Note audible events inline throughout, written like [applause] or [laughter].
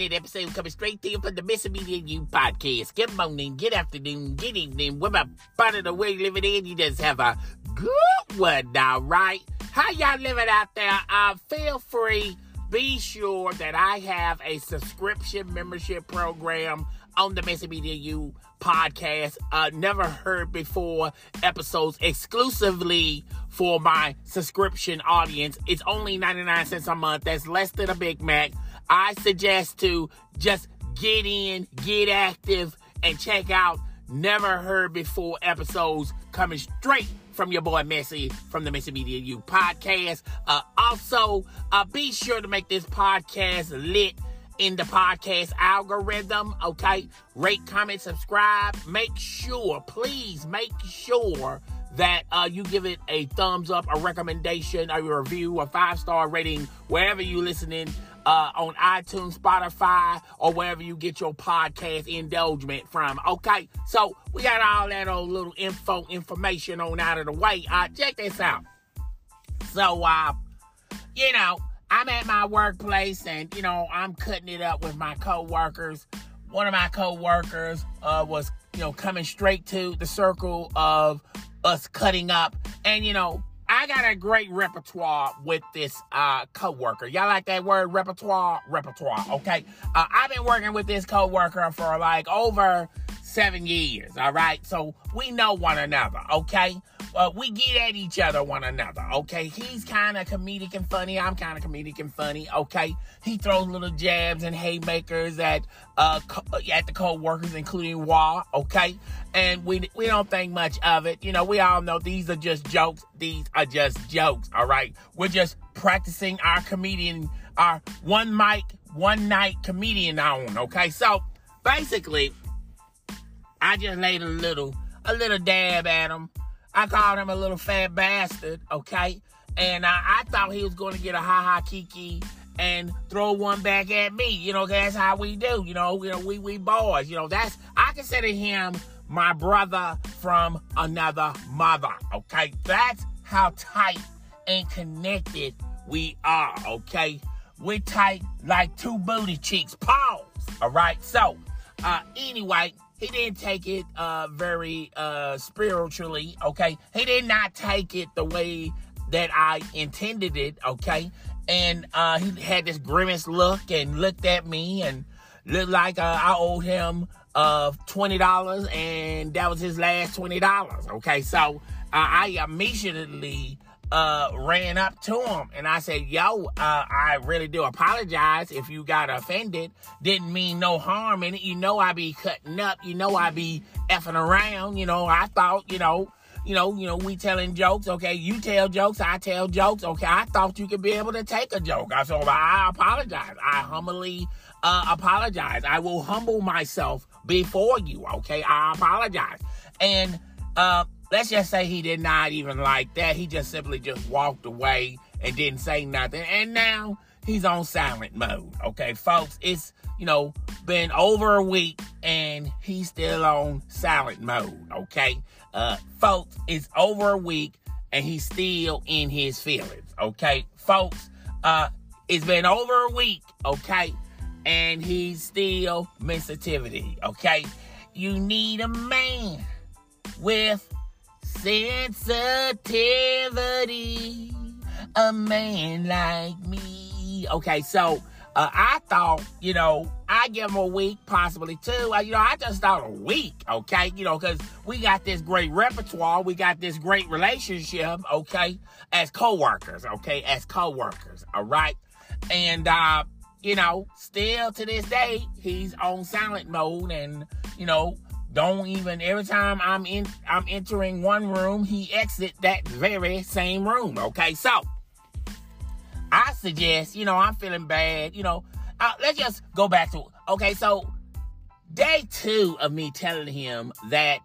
minute episode coming straight to you from the Missing Media You podcast. Good morning, good afternoon, good evening. What about part of the way you living in? You just have a good one now, right? How y'all living out there? Uh, feel free. Be sure that I have a subscription membership program on the Missing Media You podcast. Uh, never heard before episodes exclusively for my subscription audience. It's only 99 cents a month. That's less than a Big Mac. I suggest to just get in, get active, and check out never heard before episodes coming straight from your boy Messy from the Messy Media U podcast. Uh, also, uh, be sure to make this podcast lit in the podcast algorithm. Okay, rate, comment, subscribe. Make sure, please make sure that uh, you give it a thumbs up, a recommendation, a review, a five star rating wherever you're listening uh, on iTunes, Spotify, or wherever you get your podcast indulgement from. Okay, so we got all that old little info information on out of the way. Uh, check this out. So, uh, you know, I'm at my workplace and, you know, I'm cutting it up with my coworkers. One of my coworkers uh, was, you know, coming straight to the circle of us cutting up. And, you know, I got a great repertoire with this uh, coworker. Y'all like that word repertoire? Repertoire, okay? Uh, I've been working with this coworker for like over seven years, all right? So we know one another, okay? Uh, we get at each other, one another. Okay, he's kind of comedic and funny. I'm kind of comedic and funny. Okay, he throws little jabs and haymakers at uh co- at the co-workers, including Wah. Okay, and we we don't think much of it. You know, we all know these are just jokes. These are just jokes. All right, we're just practicing our comedian, our one mic, one night comedian on. Okay, so basically, I just laid a little a little dab at him I called him a little fat bastard, okay? And I, I thought he was going to get a ha ha kiki and throw one back at me. You know, that's how we do. You know, you know, we we boys. You know, that's I consider him my brother from another mother. Okay, that's how tight and connected we are. Okay, we're tight like two booty cheeks. Pause. All right. So, uh, anyway, he didn't take it uh, very uh, spiritually, okay? He did not take it the way that I intended it, okay? And uh, he had this grimace look and looked at me and looked like uh, I owed him uh, $20 and that was his last $20, okay? So uh, I immediately uh, ran up to him and I said, Yo, uh, I really do apologize if you got offended. Didn't mean no harm in it. You know, I be cutting up. You know, I be effing around. You know, I thought, you know, you know, you know, we telling jokes. Okay, you tell jokes, I tell jokes. Okay, I thought you could be able to take a joke. I said, I apologize. I humbly uh, apologize. I will humble myself before you. Okay, I apologize. And uh, let's just say he did not even like that. He just simply just walked away and didn't say nothing. And now he's on silent mode. Okay, folks, it's you know been over a week and he's still on silent mode. Okay, uh, folks, it's over a week and he's still in his feelings. Okay, folks, uh, it's been over a week. Okay, and he's still sensitivity. Okay, you need a man with sensitivity. A man like me. Okay, so uh, I thought, you know, I give him a week, possibly two. Uh, you know, I just thought a week, okay? You know, because we got this great repertoire, we got this great relationship, okay, as co-workers, okay, as co-workers, all right? And, uh, you know, still to this day, he's on silent mode and, you know, don't even every time I'm in I'm entering one room, he exit that very same room. Okay, so I suggest, you know, I'm feeling bad, you know, uh, let's just go back to okay, so day two of me telling him that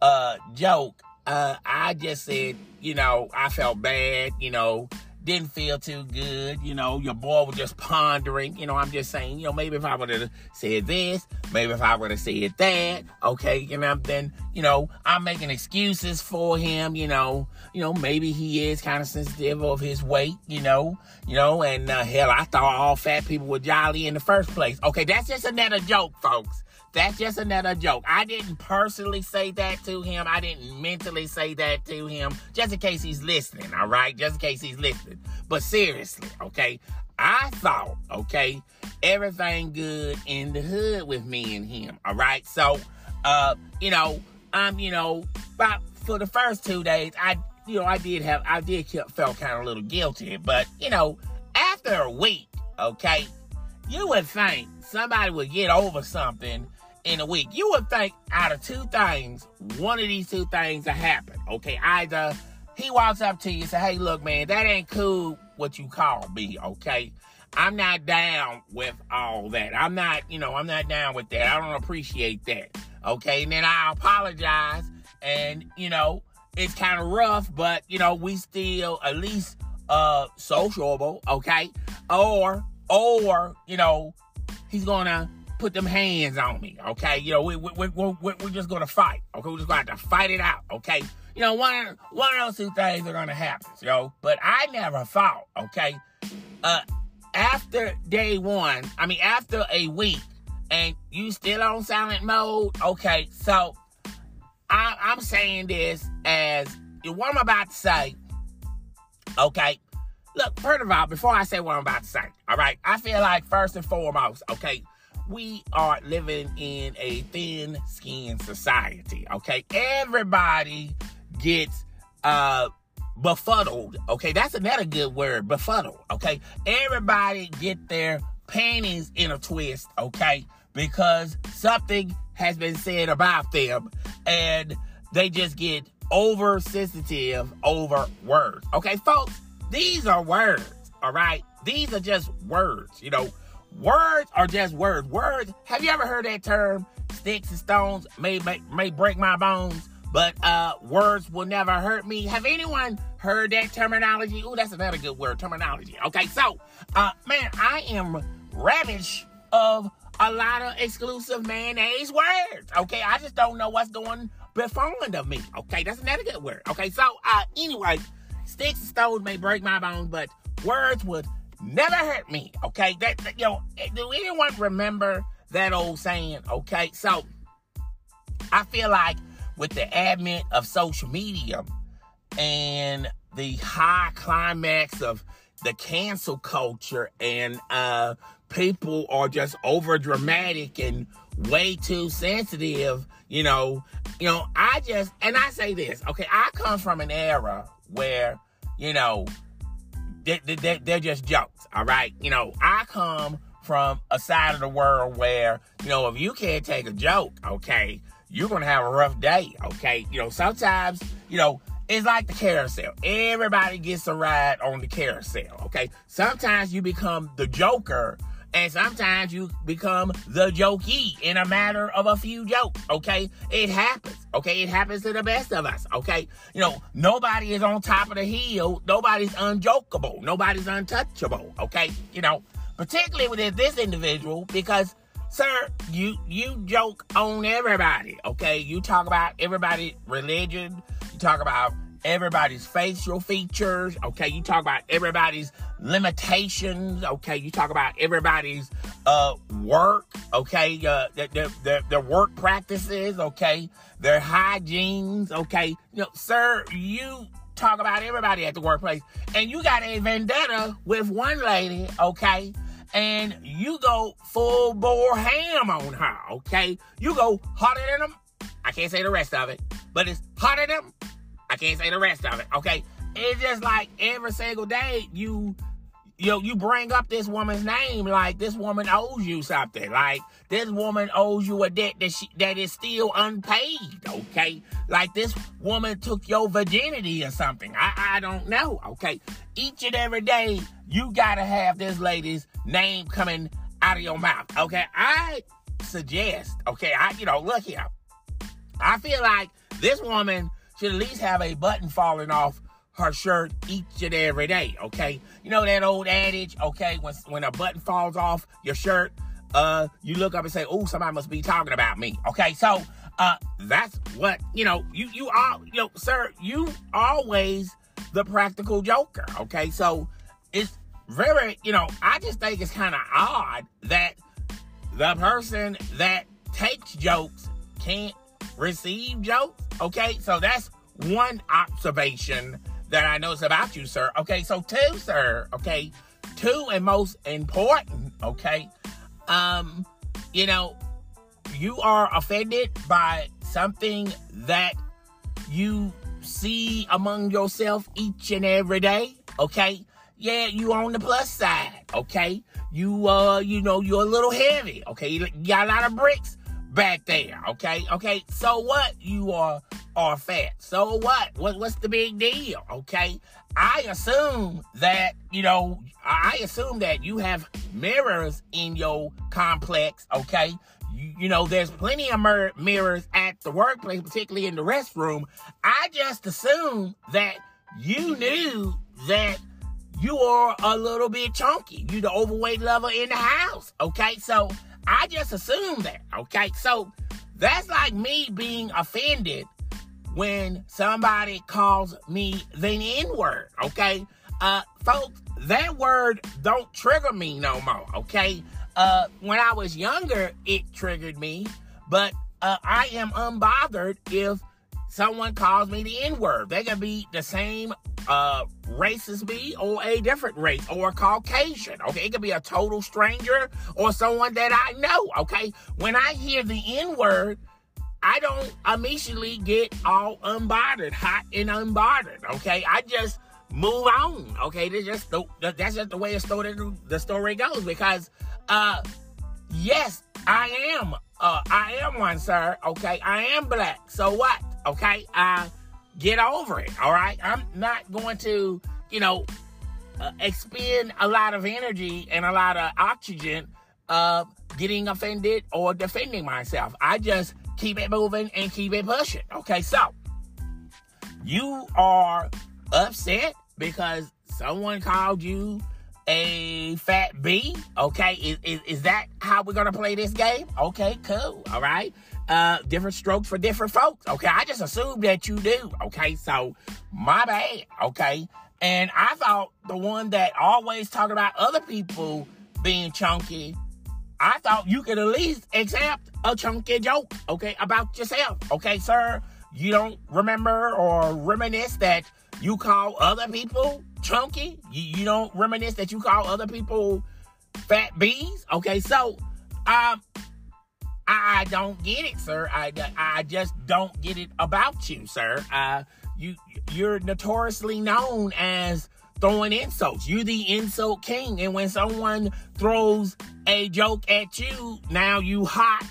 uh joke, uh, I just said, you know, I felt bad, you know, didn't feel too good. You know, your boy was just pondering. You know, I'm just saying, you know, maybe if I would have said this, maybe if I would have said that, okay, and I'm then, you know, I'm making excuses for him, you know, you know, maybe he is kind of sensitive of his weight, you know, you know, and uh, hell, I thought all fat people were jolly in the first place. Okay, that's just another joke, folks. That's just another joke. I didn't personally say that to him. I didn't mentally say that to him. Just in case he's listening, all right? Just in case he's listening. But seriously, okay? I thought, okay, everything good in the hood with me and him, all right? So, uh, you know, I'm, um, you know, about for the first two days, I, you know, I did have, I did felt kind of a little guilty, but, you know, after a week, okay, you would think somebody would get over something in a week. You would think out of two things, one of these two things will happen. Okay, either he walks up to you and say, Hey, look, man, that ain't cool what you call me, okay? I'm not down with all that. I'm not, you know, I'm not down with that. I don't appreciate that. Okay, and then I apologize, and you know, it's kind of rough, but you know, we still at least uh sociable, okay? Or or, you know, he's gonna put them hands on me, okay? You know, we, we, we, we, we're just gonna fight, okay? We're just gonna have to fight it out, okay? You know, one, one of those two things are gonna happen, yo. But I never thought, okay? Uh, after day one, I mean, after a week, and you still on silent mode, okay? So, I, I'm saying this as what I'm about to say, okay? Look, first of all, before I say what I'm about to say, all right, I feel like first and foremost, okay, we are living in a thin skinned society, okay? Everybody gets uh befuddled, okay? That's another good word, befuddled, okay? Everybody get their panties in a twist, okay? Because something has been said about them and they just get oversensitive over words. Okay, folks, these are words, all right? These are just words, you know. Words are just words. Words, have you ever heard that term? Sticks and stones may, may, may break my bones, but uh, words will never hurt me. Have anyone heard that terminology? Oh, that's another good word, terminology. Okay, so, uh, man, I am ravished of a lot of exclusive mayonnaise words. Okay, I just don't know what's going before of me. Okay, that's another good word. Okay, so uh, anyway, Sticks and stones may break my bones, but words would never hurt me. Okay, that, that you know. Do anyone remember that old saying? Okay, so I feel like with the advent of social media and the high climax of the cancel culture and uh people are just over dramatic and way too sensitive you know you know i just and i say this okay i come from an era where, you know, they, they, they're just jokes, all right? You know, I come from a side of the world where, you know, if you can't take a joke, okay, you're going to have a rough day, okay? You know, sometimes, you know, it's like the carousel. Everybody gets a ride on the carousel, okay? Sometimes you become the joker and sometimes you become the jokey in a matter of a few jokes, okay? It happens, okay? It happens to the best of us, okay? You know, nobody is on top of the hill. Nobody's unjokeable. Nobody's untouchable, okay? You know, particularly with this individual because sir, you you joke on everybody, okay? You talk about everybody religion, you talk about everybody's facial features. Okay, you talk about everybody's limitations. Okay, you talk about everybody's uh, work. Okay, uh, their, their, their work practices. Okay, their hygienes. Okay, you know, sir, you talk about everybody at the workplace, and you got a vendetta with one lady. Okay. And you go full bore ham on her, okay? You go hotter than them. I can't say the rest of it, but it's hotter than I can't say the rest of it. Okay. It's just like every single day you you you bring up this woman's name like this woman owes you something. Like this woman owes you a debt that she, that is still unpaid. Okay, like this woman took your virginity or something. I I don't know. Okay, each and every day you gotta have this lady's name coming out of your mouth. Okay, I suggest. Okay, I you know look here. I feel like this woman should at least have a button falling off her shirt each and every day, okay? You know that old adage, okay, when when a button falls off your shirt, uh, you look up and say, "Oh, somebody must be talking about me." Okay, so uh, that's what you know. You you are you know, sir. You always the practical joker. Okay, so it's very you know. I just think it's kind of odd that the person that takes jokes can't receive jokes. Okay, so that's one observation that I notice about you, sir. Okay, so two, sir. Okay, two and most important. Okay, um, you know, you are offended by something that you see among yourself each and every day. Okay, yeah, you on the plus side. Okay, you uh, you know, you're a little heavy. Okay, you got a lot of bricks back there. Okay, okay. So what? You are are fat. So what? What what's the big deal? Okay. I assume that, you know, I assume that you have mirrors in your complex, okay? You, know, there's plenty of mir- mirrors at the workplace, particularly in the restroom. I just assume that you knew that you are a little bit chunky. You the overweight lover in the house, okay? So I just assume that, okay? So that's like me being offended when somebody calls me the N word, okay? Uh, folks, that word don't trigger me no more, okay? Uh, when I was younger, it triggered me, but uh, I am unbothered if someone calls me the N word. They can be the same uh, race as me or a different race or Caucasian. Okay, it could be a total stranger or someone that I know. Okay, when I hear the N word, I don't immediately get all unbothered, hot and unbothered. Okay, I just move on. Okay, that's just the, that's just the way the story the story goes because uh yes, I am uh I am one, sir. Okay, I am black. So what? Okay, uh get over it. All right, I'm not going to you know uh, expend a lot of energy and a lot of oxygen uh getting offended or defending myself. I just keep it moving and keep it pushing. Okay, so you are upset because someone called you a fat B. Okay, is, is, is that how we're gonna play this game? Okay, cool. All right. Uh, different strokes for different folks. Okay, I just assumed that you do. Okay, so my bad. Okay, and I thought the one that always talked about other people being chunky I thought you could at least accept a chunky joke, okay, about yourself. Okay, sir, you don't remember or reminisce that you call other people chunky? You, you don't reminisce that you call other people fat bees? Okay, so, um, I, don't get it, sir. I, I just don't get it about you, sir. Uh, you, you're notoriously known as throwing insults. You're the insult king. And when someone throws a joke at you, now you hot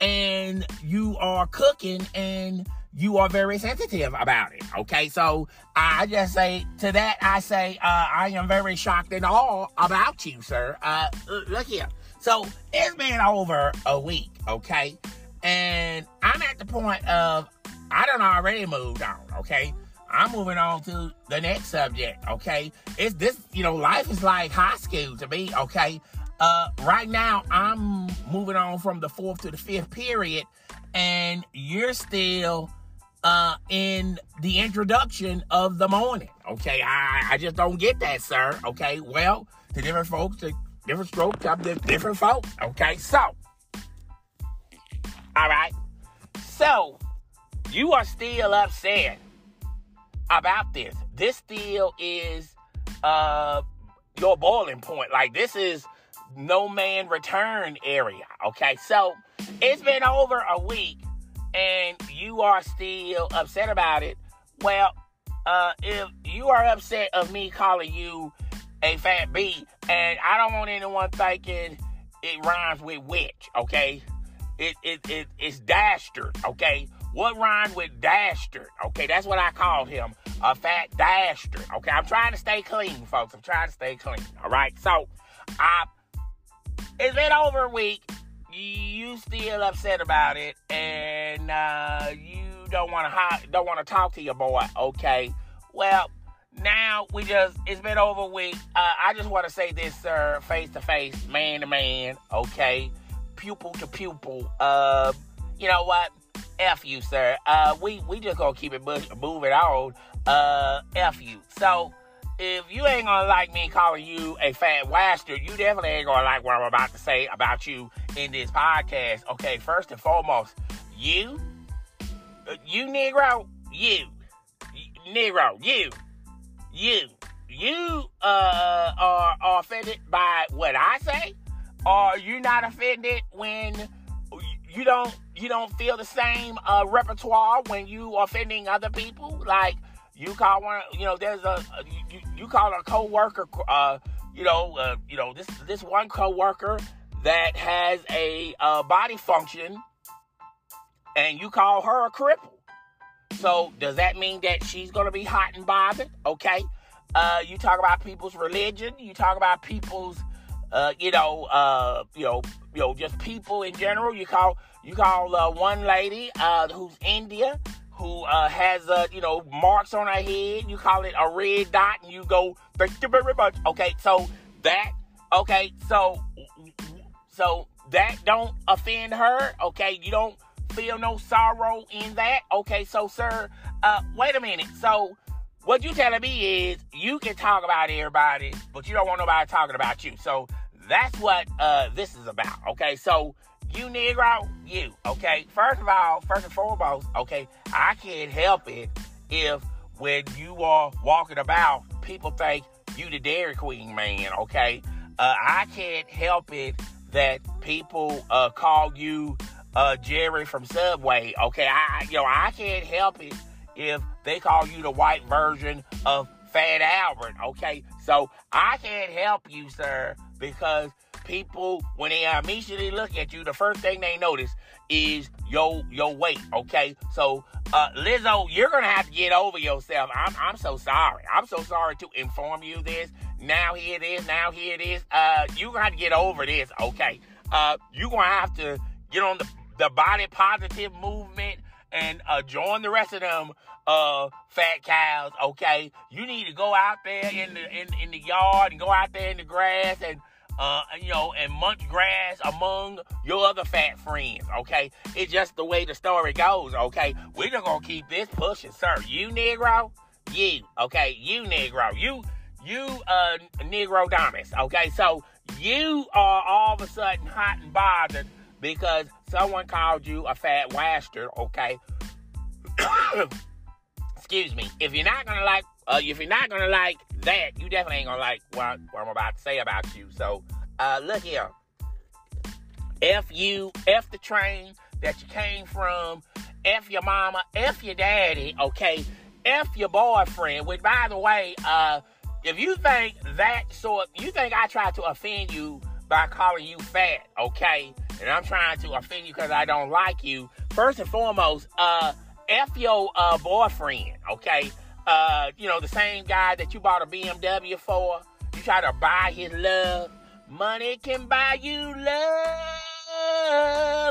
and you are cooking and you are very sensitive about it. Okay, so I just say to that, I say uh, I am very shocked and all about you, sir. Uh, look here. So it's been over a week, okay, and I'm at the point of I don't already moved on, okay. I'm moving on to the next subject, okay? It's this, you know, life is like high school to me, okay? Uh, right now, I'm moving on from the fourth to the fifth period, and you're still uh, in the introduction of the morning, okay? I, I just don't get that, sir, okay? Well, to different folks, to different strokes, I'm different folks, okay? So, all right. So, you are still upset about this. This still is uh your boiling point. Like this is no man return area. Okay, so it's been over a week and you are still upset about it. Well, uh, if you are upset of me calling you a fat B, and I don't want anyone thinking it rhymes with witch, okay? It it, it it's dastard, okay? What rhymes with dastard? Okay, that's what I called him. A fat dastard. Okay, I'm trying to stay clean, folks. I'm trying to stay clean. All right. So, I it's been over a week. You still upset about it, and uh, you don't want to don't want to talk to your boy. Okay. Well, now we just it's been over with. Uh, I just want to say this, sir, face to face, man to man, okay, pupil to pupil. Uh, you know what? F you, sir. Uh, we we just gonna keep it moving on. Uh, F you. So if you ain't gonna like me calling you a fat bastard, you definitely ain't gonna like what I'm about to say about you in this podcast. Okay, first and foremost, you, uh, you Negro, you, Negro, you you you uh are, offended by what I say, or you not offended when you don't you don't feel the same uh, repertoire when you offending other people. Like you call one, you know, there's a you, you call a coworker, uh, you know, uh, you know this this one coworker that has a uh, body function, and you call her a cripple. So does that mean that she's gonna be hot and bothered? Okay. Uh, you talk about people's religion. You talk about people's, uh, you know, uh, you know, you know, just people in general. You call you call uh, one lady uh, who's India who uh, has uh, you know marks on her head. You call it a red dot, and you go, "Thank you very much." Okay, so that okay, so so that don't offend her. Okay, you don't feel no sorrow in that. Okay, so sir, uh, wait a minute. So what you telling me is you can talk about everybody, but you don't want nobody talking about you. So that's what uh, this is about. Okay, so you Negro, you. Okay, first of all, first and foremost, okay, I can't help it if when you are walking about, people think you the Dairy Queen man. Okay, uh, I can't help it that people uh, call you uh, Jerry from Subway. Okay, I you know I can't help it if they call you the white version of Fat Albert, okay? So I can't help you, sir, because people, when they immediately look at you, the first thing they notice is your your weight, okay? So, uh, Lizzo, you're gonna have to get over yourself. I'm I'm so sorry. I'm so sorry to inform you this. Now here it is. Now here it is. Uh, you're gonna have to get over this, okay? Uh, you're gonna have to get on the the body positive movement and uh, join the rest of them uh, fat cows. Okay, you need to go out there in the in, in the yard and go out there in the grass and uh, you know and munch grass among your other fat friends. Okay, it's just the way the story goes. Okay, we're just gonna keep this pushing, sir. You Negro, you okay, you Negro, you you uh Negro Domus. Okay, so you are all of a sudden hot and bothered because someone called you a fat waster, okay? [coughs] Excuse me. If you're not gonna like, uh, if you're not gonna like that, you definitely ain't gonna like what, what I'm about to say about you. So, uh, look here. F you, F the train that you came from, F your mama, F your daddy, okay? F your boyfriend, which by the way, uh, if you think that sort, you think I tried to offend you by calling you fat, okay? And I'm trying to offend you because I don't like you. First and foremost, uh, F your uh, boyfriend, okay? Uh, you know, the same guy that you bought a BMW for. You try to buy his love. Money can buy you love.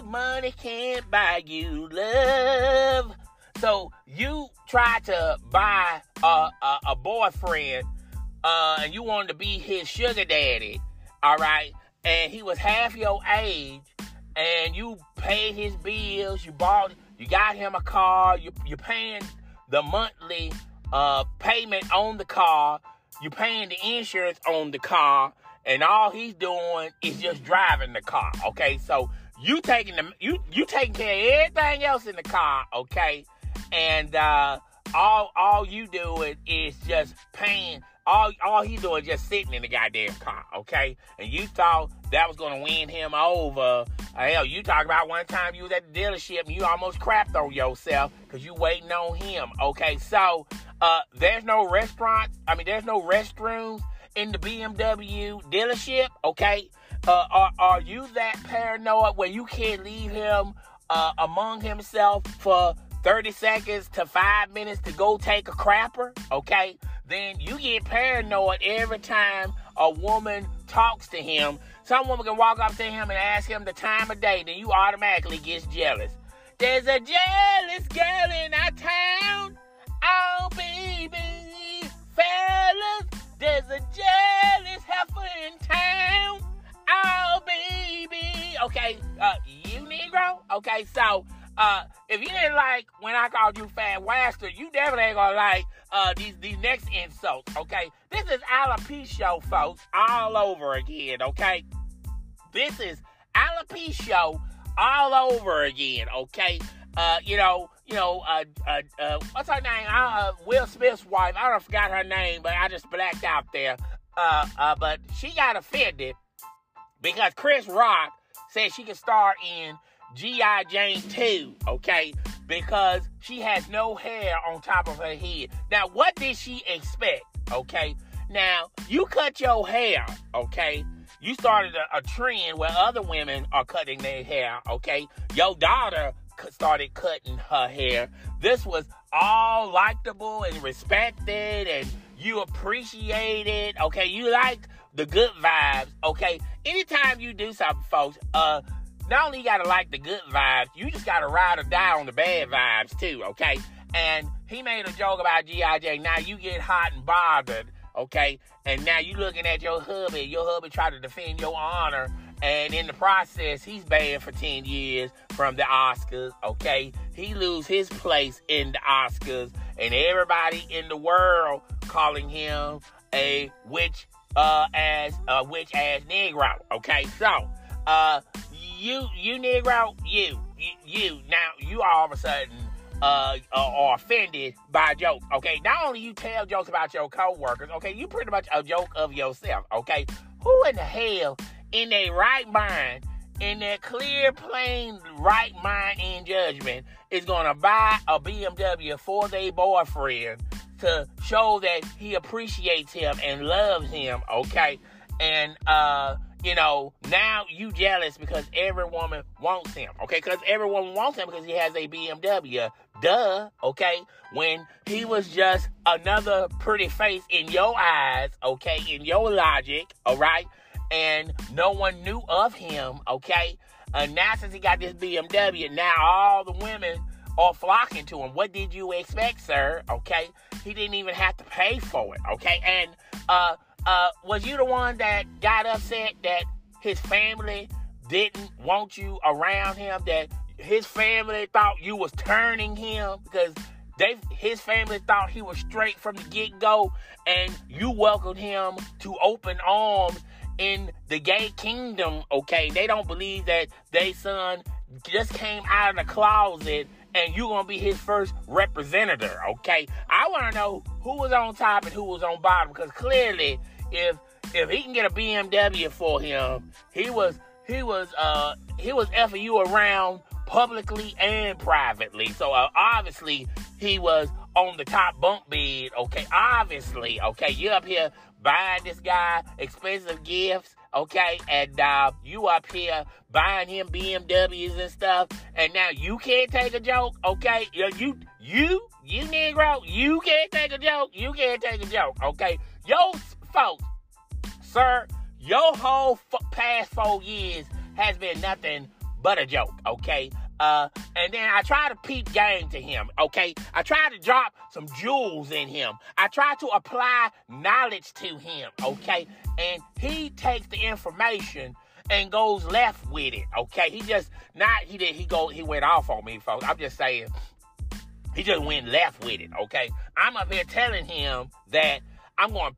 Money can't buy you love. So you try to buy a, a, a boyfriend uh, and you wanted to be his sugar daddy, all right? and he was half your age, and you paid his bills, you bought, you got him a car, you, you're paying the monthly uh, payment on the car, you're paying the insurance on the car, and all he's doing is just driving the car. Okay, so you taking the you you taking care of everything else in the car. Okay, and uh, all all you doing is just paying all all he doing is just sitting in the goddamn car, okay? And you thought that was gonna win him over. Uh, hell, you talk about one time you was at the dealership and you almost crapped on yourself because you waiting on him. Okay, so uh, there's no restaurants. I mean, there's no restrooms in the BMW dealership. Okay, uh, are are you that paranoid where you can't leave him uh, among himself for 30 seconds to five minutes to go take a crapper? Okay then you get paranoid every time a woman talks to him. Some woman can walk up to him and ask him the time of day, then you automatically get jealous. There's a jealous girl in our town. Oh, baby, Fellas, there's a jealous heifer in town. Oh, baby. Okay, uh, you Negro? Okay, so, uh, if you didn't like when I called you fat waster, you definitely ain't gonna like uh these these next insults, okay? This is alopecia, folks, all over again, okay? This is alopecia all over again, okay? Uh, you know, you know, uh, uh, uh what's her name? Uh, Will Smith's wife. I don't forgot her name, but I just blacked out there. Uh, uh, but she got offended because Chris Rock said she could star in G.I. Jane 2, okay? Because she has no hair on top of her head. Now, what did she expect, okay? Now, you cut your hair, okay? You started a, a trend where other women are cutting their hair, okay? Your daughter started cutting her hair. This was all likable and respected, and you appreciate it, okay? You like the good vibes, okay? Anytime you do something, folks, uh, not only you gotta like the good vibes, you just gotta ride or die on the bad vibes too, okay? And he made a joke about G.I.J. Now you get hot and bothered, okay? And now you looking at your hubby, your hubby try to defend your honor, and in the process, he's banned for 10 years from the Oscars, okay? He lose his place in the Oscars, and everybody in the world calling him a witch uh as a witch ass negro, okay? So, uh you you Negro, you, you, you. Now you all of a sudden uh, are offended by a joke. Okay, not only you tell jokes about your coworkers. Okay, you pretty much a joke of yourself. Okay, who in the hell in their right mind, in their clear, plain right mind in judgment, is gonna buy a BMW for their boyfriend to show that he appreciates him and loves him? Okay, and uh you know, now you jealous because every woman wants him, okay? Because every woman wants him because he has a BMW. Duh, okay? When he was just another pretty face in your eyes, okay? In your logic, all right? And no one knew of him, okay? And now since he got this BMW, now all the women are flocking to him. What did you expect, sir? Okay? He didn't even have to pay for it, okay? And, uh, uh, was you the one that got upset that his family didn't want you around him? That his family thought you was turning him because they his family thought he was straight from the get go, and you welcomed him to open arms in the gay kingdom. Okay, they don't believe that they son just came out of the closet and you're gonna be his first representative. Okay, I want to know who was on top and who was on bottom because clearly if if he can get a BMW for him, he was he was uh he was effing you around publicly and privately. So uh, obviously he was on the top bunk bed. Okay, obviously. Okay, you up here buying this guy expensive gifts. Okay, and uh, you up here buying him BMWs and stuff, and now you can't take a joke. Okay, you you you you Negro, you can't take a joke. You can't take a joke. Okay, yo folks, sir, your whole f- past four years has been nothing but a joke, okay? Uh, and then I try to peep game to him, okay? I try to drop some jewels in him. I try to apply knowledge to him, okay? And he takes the information and goes left with it, okay? He just not he did he go he went off on me, folks. I'm just saying he just went left with it, okay? I'm up here telling him that I'm going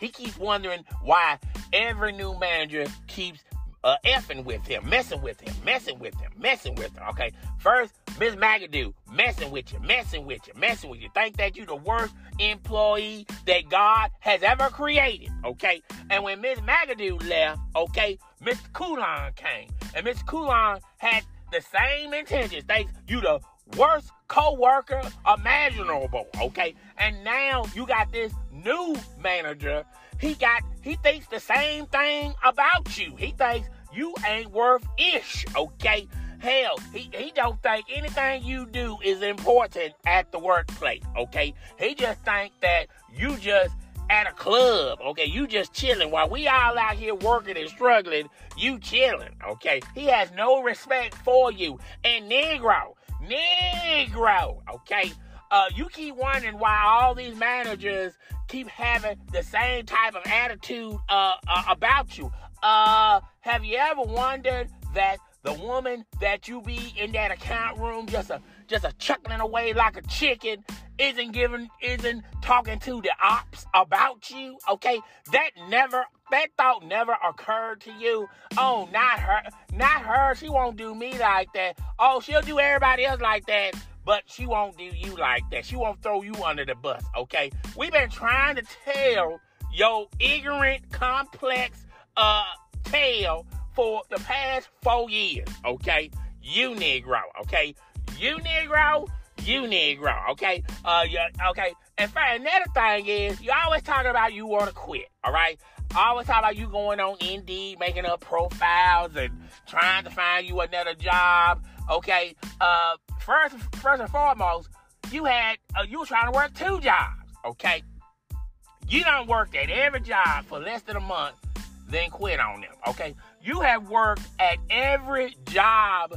he keeps wondering why every new manager keeps uh, effing with him, messing with him, messing with him, messing with him. Okay, first Miss McAdoo messing with you, messing with you, messing with you. Think that you the worst employee that God has ever created. Okay, and when Miss McAdoo left, okay, Mr. Coulon came, and Mr. Coulon had the same intentions. Thanks you the worst co-worker imaginable, okay? And now you got this new manager. He got he thinks the same thing about you. He thinks you ain't worth ish, okay? Hell, he, he don't think anything you do is important at the workplace, okay? He just think that you just at a club, okay? You just chilling while we all out here working and struggling. You chilling, okay? He has no respect for you. And Negro, Negro, okay? Uh, you keep wondering why all these managers keep having the same type of attitude uh, uh, about you. Uh, have you ever wondered that the woman that you be in that account room just a just a chuckling away like a chicken isn't giving isn't talking to the ops about you okay? That never that thought never occurred to you. Oh not her not her. She won't do me like that. Oh she'll do everybody else like that but she won't do you like that. She won't throw you under the bus okay? We've been trying to tell your ignorant complex uh tale for the past four years, okay? You Negro, okay? You Negro, you Negro, okay? Uh, yeah, okay. And for another thing is, you always talking about you want to quit, all right? Always talk about you going on Indeed, making up profiles and trying to find you another job, okay? Uh, first, first and foremost, you had uh, you were trying to work two jobs, okay? You don't work at every job for less than a month, then quit on them, okay? you have worked at every job,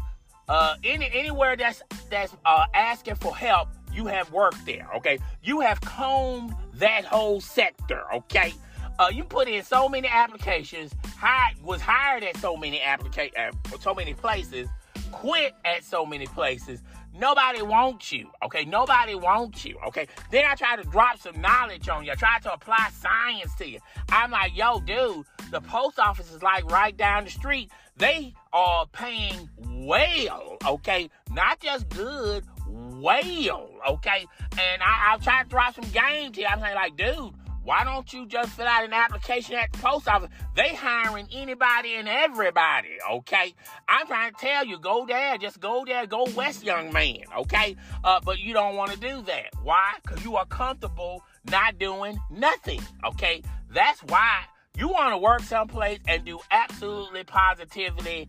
uh, any anywhere that's that's uh, asking for help. You have worked there. Okay, you have combed that whole sector. Okay. Uh, you put in so many applications, hired, was hired at so many applica- uh, so many places, quit at so many places. Nobody wants you, okay? Nobody wants you, okay? Then I try to drop some knowledge on you. I try to apply science to you. I'm like, yo, dude, the post office is like right down the street. They are paying well, okay? Not just good, well, okay? And I, I'll try to drop some game to you. I'm saying, like, dude, why don't you just fill out an application at the post office? They hiring anybody and everybody, okay? I'm trying to tell you, go there, just go there, go west, young man, okay? Uh, but you don't want to do that. Why? Because you are comfortable not doing nothing, okay? That's why you want to work someplace and do absolutely positively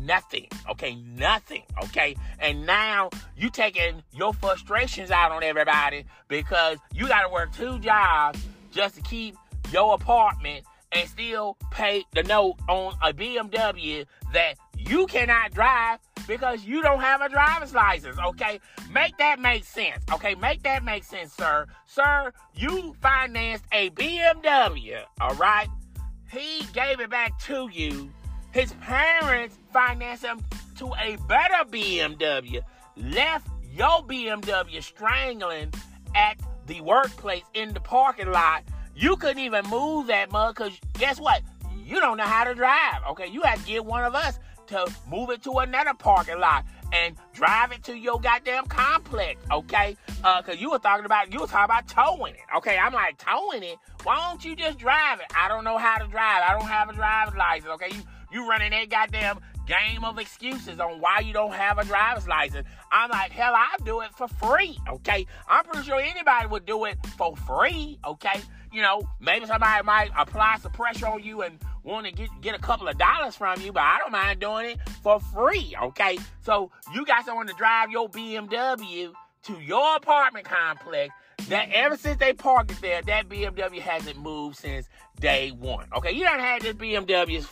nothing. Okay, nothing. Okay, and now you taking your frustrations out on everybody because you got to work two jobs just to keep your apartment and still pay the note on a BMW that you cannot drive because you don't have a driver's license, okay? Make that make sense, okay? Make that make sense, sir. Sir, you financed a BMW, all right? He gave it back to you. His parents financed him to a better BMW, left your BMW strangling at the workplace in the parking lot. You couldn't even move that mug because guess what? You don't know how to drive. Okay, you had to get one of us to move it to another parking lot and drive it to your goddamn complex, okay? Uh, cause you were talking about you were talking about towing it. Okay, I'm like towing it. Why don't you just drive it? I don't know how to drive. I don't have a driver's license. Okay, you you running that goddamn game of excuses on why you don't have a driver's license. I'm like, hell, I'll do it for free. Okay, I'm pretty sure anybody would do it for free. Okay, you know, maybe somebody might apply some pressure on you and want to get, get a couple of dollars from you, but I don't mind doing it for free, okay? So you got someone to drive your BMW to your apartment complex that ever since they parked it there, that BMW hasn't moved since day one. Okay, you don't have this BMW,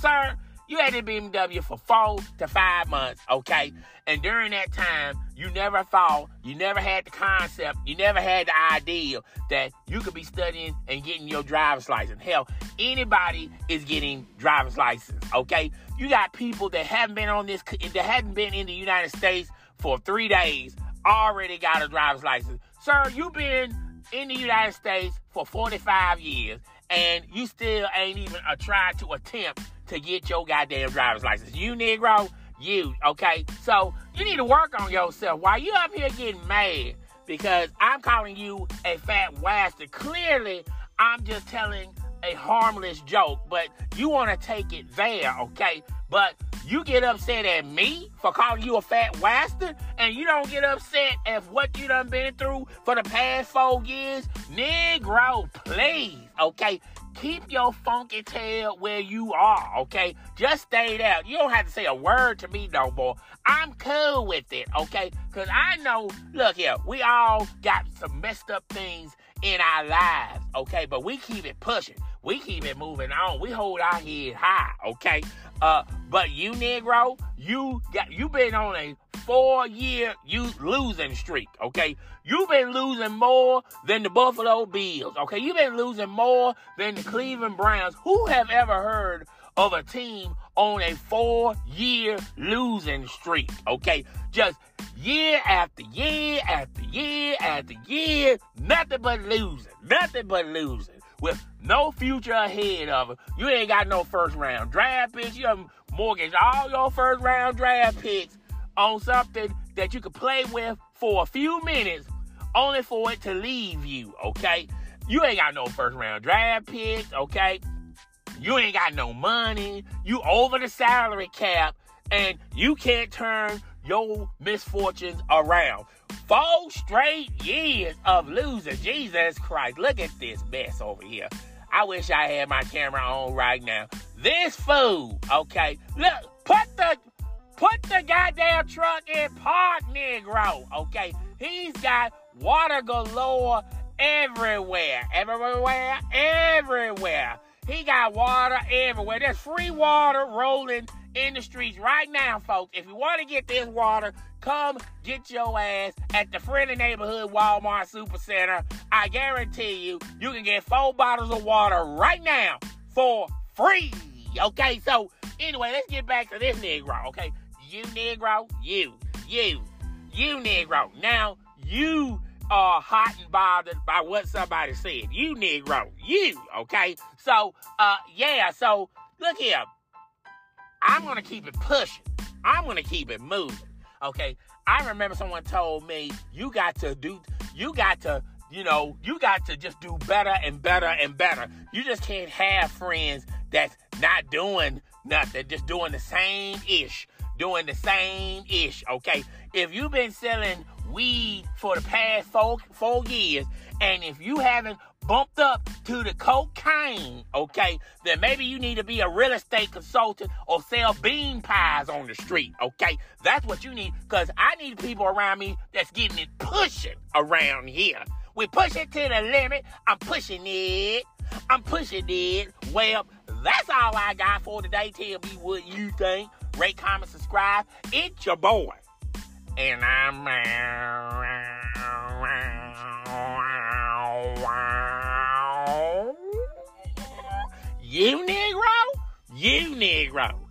sir. You had the BMW for four to five months, okay? And during that time, you never thought, you never had the concept, you never had the idea that you could be studying and getting your driver's license. Hell, anybody is getting driver's license, okay? You got people that haven't been on this, that hadn't been in the United States for three days, already got a driver's license. Sir, you've been in the United States for 45 years, and you still ain't even a try to attempt to get your goddamn driver's license. You Negro, you, okay? So you need to work on yourself. Why you up here getting mad? Because I'm calling you a fat bastard. Clearly, I'm just telling a harmless joke, but you want to take it there, okay? But you get upset at me for calling you a fat bastard, and you don't get upset at what you done been through for the past four years. Negro, please, okay? Keep your funky tail where you are, okay? Just stay there. You don't have to say a word to me no more. I'm cool with it, okay? Because I know, look here, we all got some messed up things in our lives, okay? But we keep it pushing. We keep it moving on. We hold our head high, okay? Uh, but you Negro, you got you been on a four year you losing streak, okay? You've been losing more than the Buffalo Bills, okay? You've been losing more than the Cleveland Browns. Who have ever heard of a team on a four year losing streak, okay? Just year after year after year after year, nothing but losing, nothing but losing with no future ahead of it. You ain't got no first round draft picks. You have mortgaged all your first round draft picks on something that you could play with for a few minutes, only for it to leave you, okay? You ain't got no first round draft picks, okay? You ain't got no money. You over the salary cap, and you can't turn your misfortunes around. Four straight years of losing. Jesus Christ. Look at this mess over here. I wish I had my camera on right now. This fool, okay? Look, put the put the goddamn truck in park, Negro. Okay, he's got water galore everywhere, everywhere, everywhere. He got water everywhere. There's free water rolling in the streets right now, folks. If you want to get this water, come get your ass at the friendly neighborhood Walmart Supercenter. I guarantee you, you can get four bottles of water right now for free. Okay, so anyway, let's get back to this Negro. Okay, you Negro, you, you, you Negro. Now, you are hot and bothered by what somebody said. You Negro, you, okay? So, uh, yeah, so look here. I'm gonna keep it pushing. I'm gonna keep it moving. Okay. I remember someone told me you got to do you got to, you know, you got to just do better and better and better. You just can't have friends that's not doing nothing, just doing the same ish. Doing the same ish, okay? If you've been selling weed for the past four, four years, and if you haven't bumped up to the cocaine, okay, then maybe you need to be a real estate consultant or sell bean pies on the street, okay? That's what you need, because I need people around me that's getting it pushing around here. We push it to the limit. I'm pushing it. I'm pushing it. Well, that's all I got for today. Tell me what you think. Rate, comment, subscribe. It's your boy. And I'm You Negro? You Negro.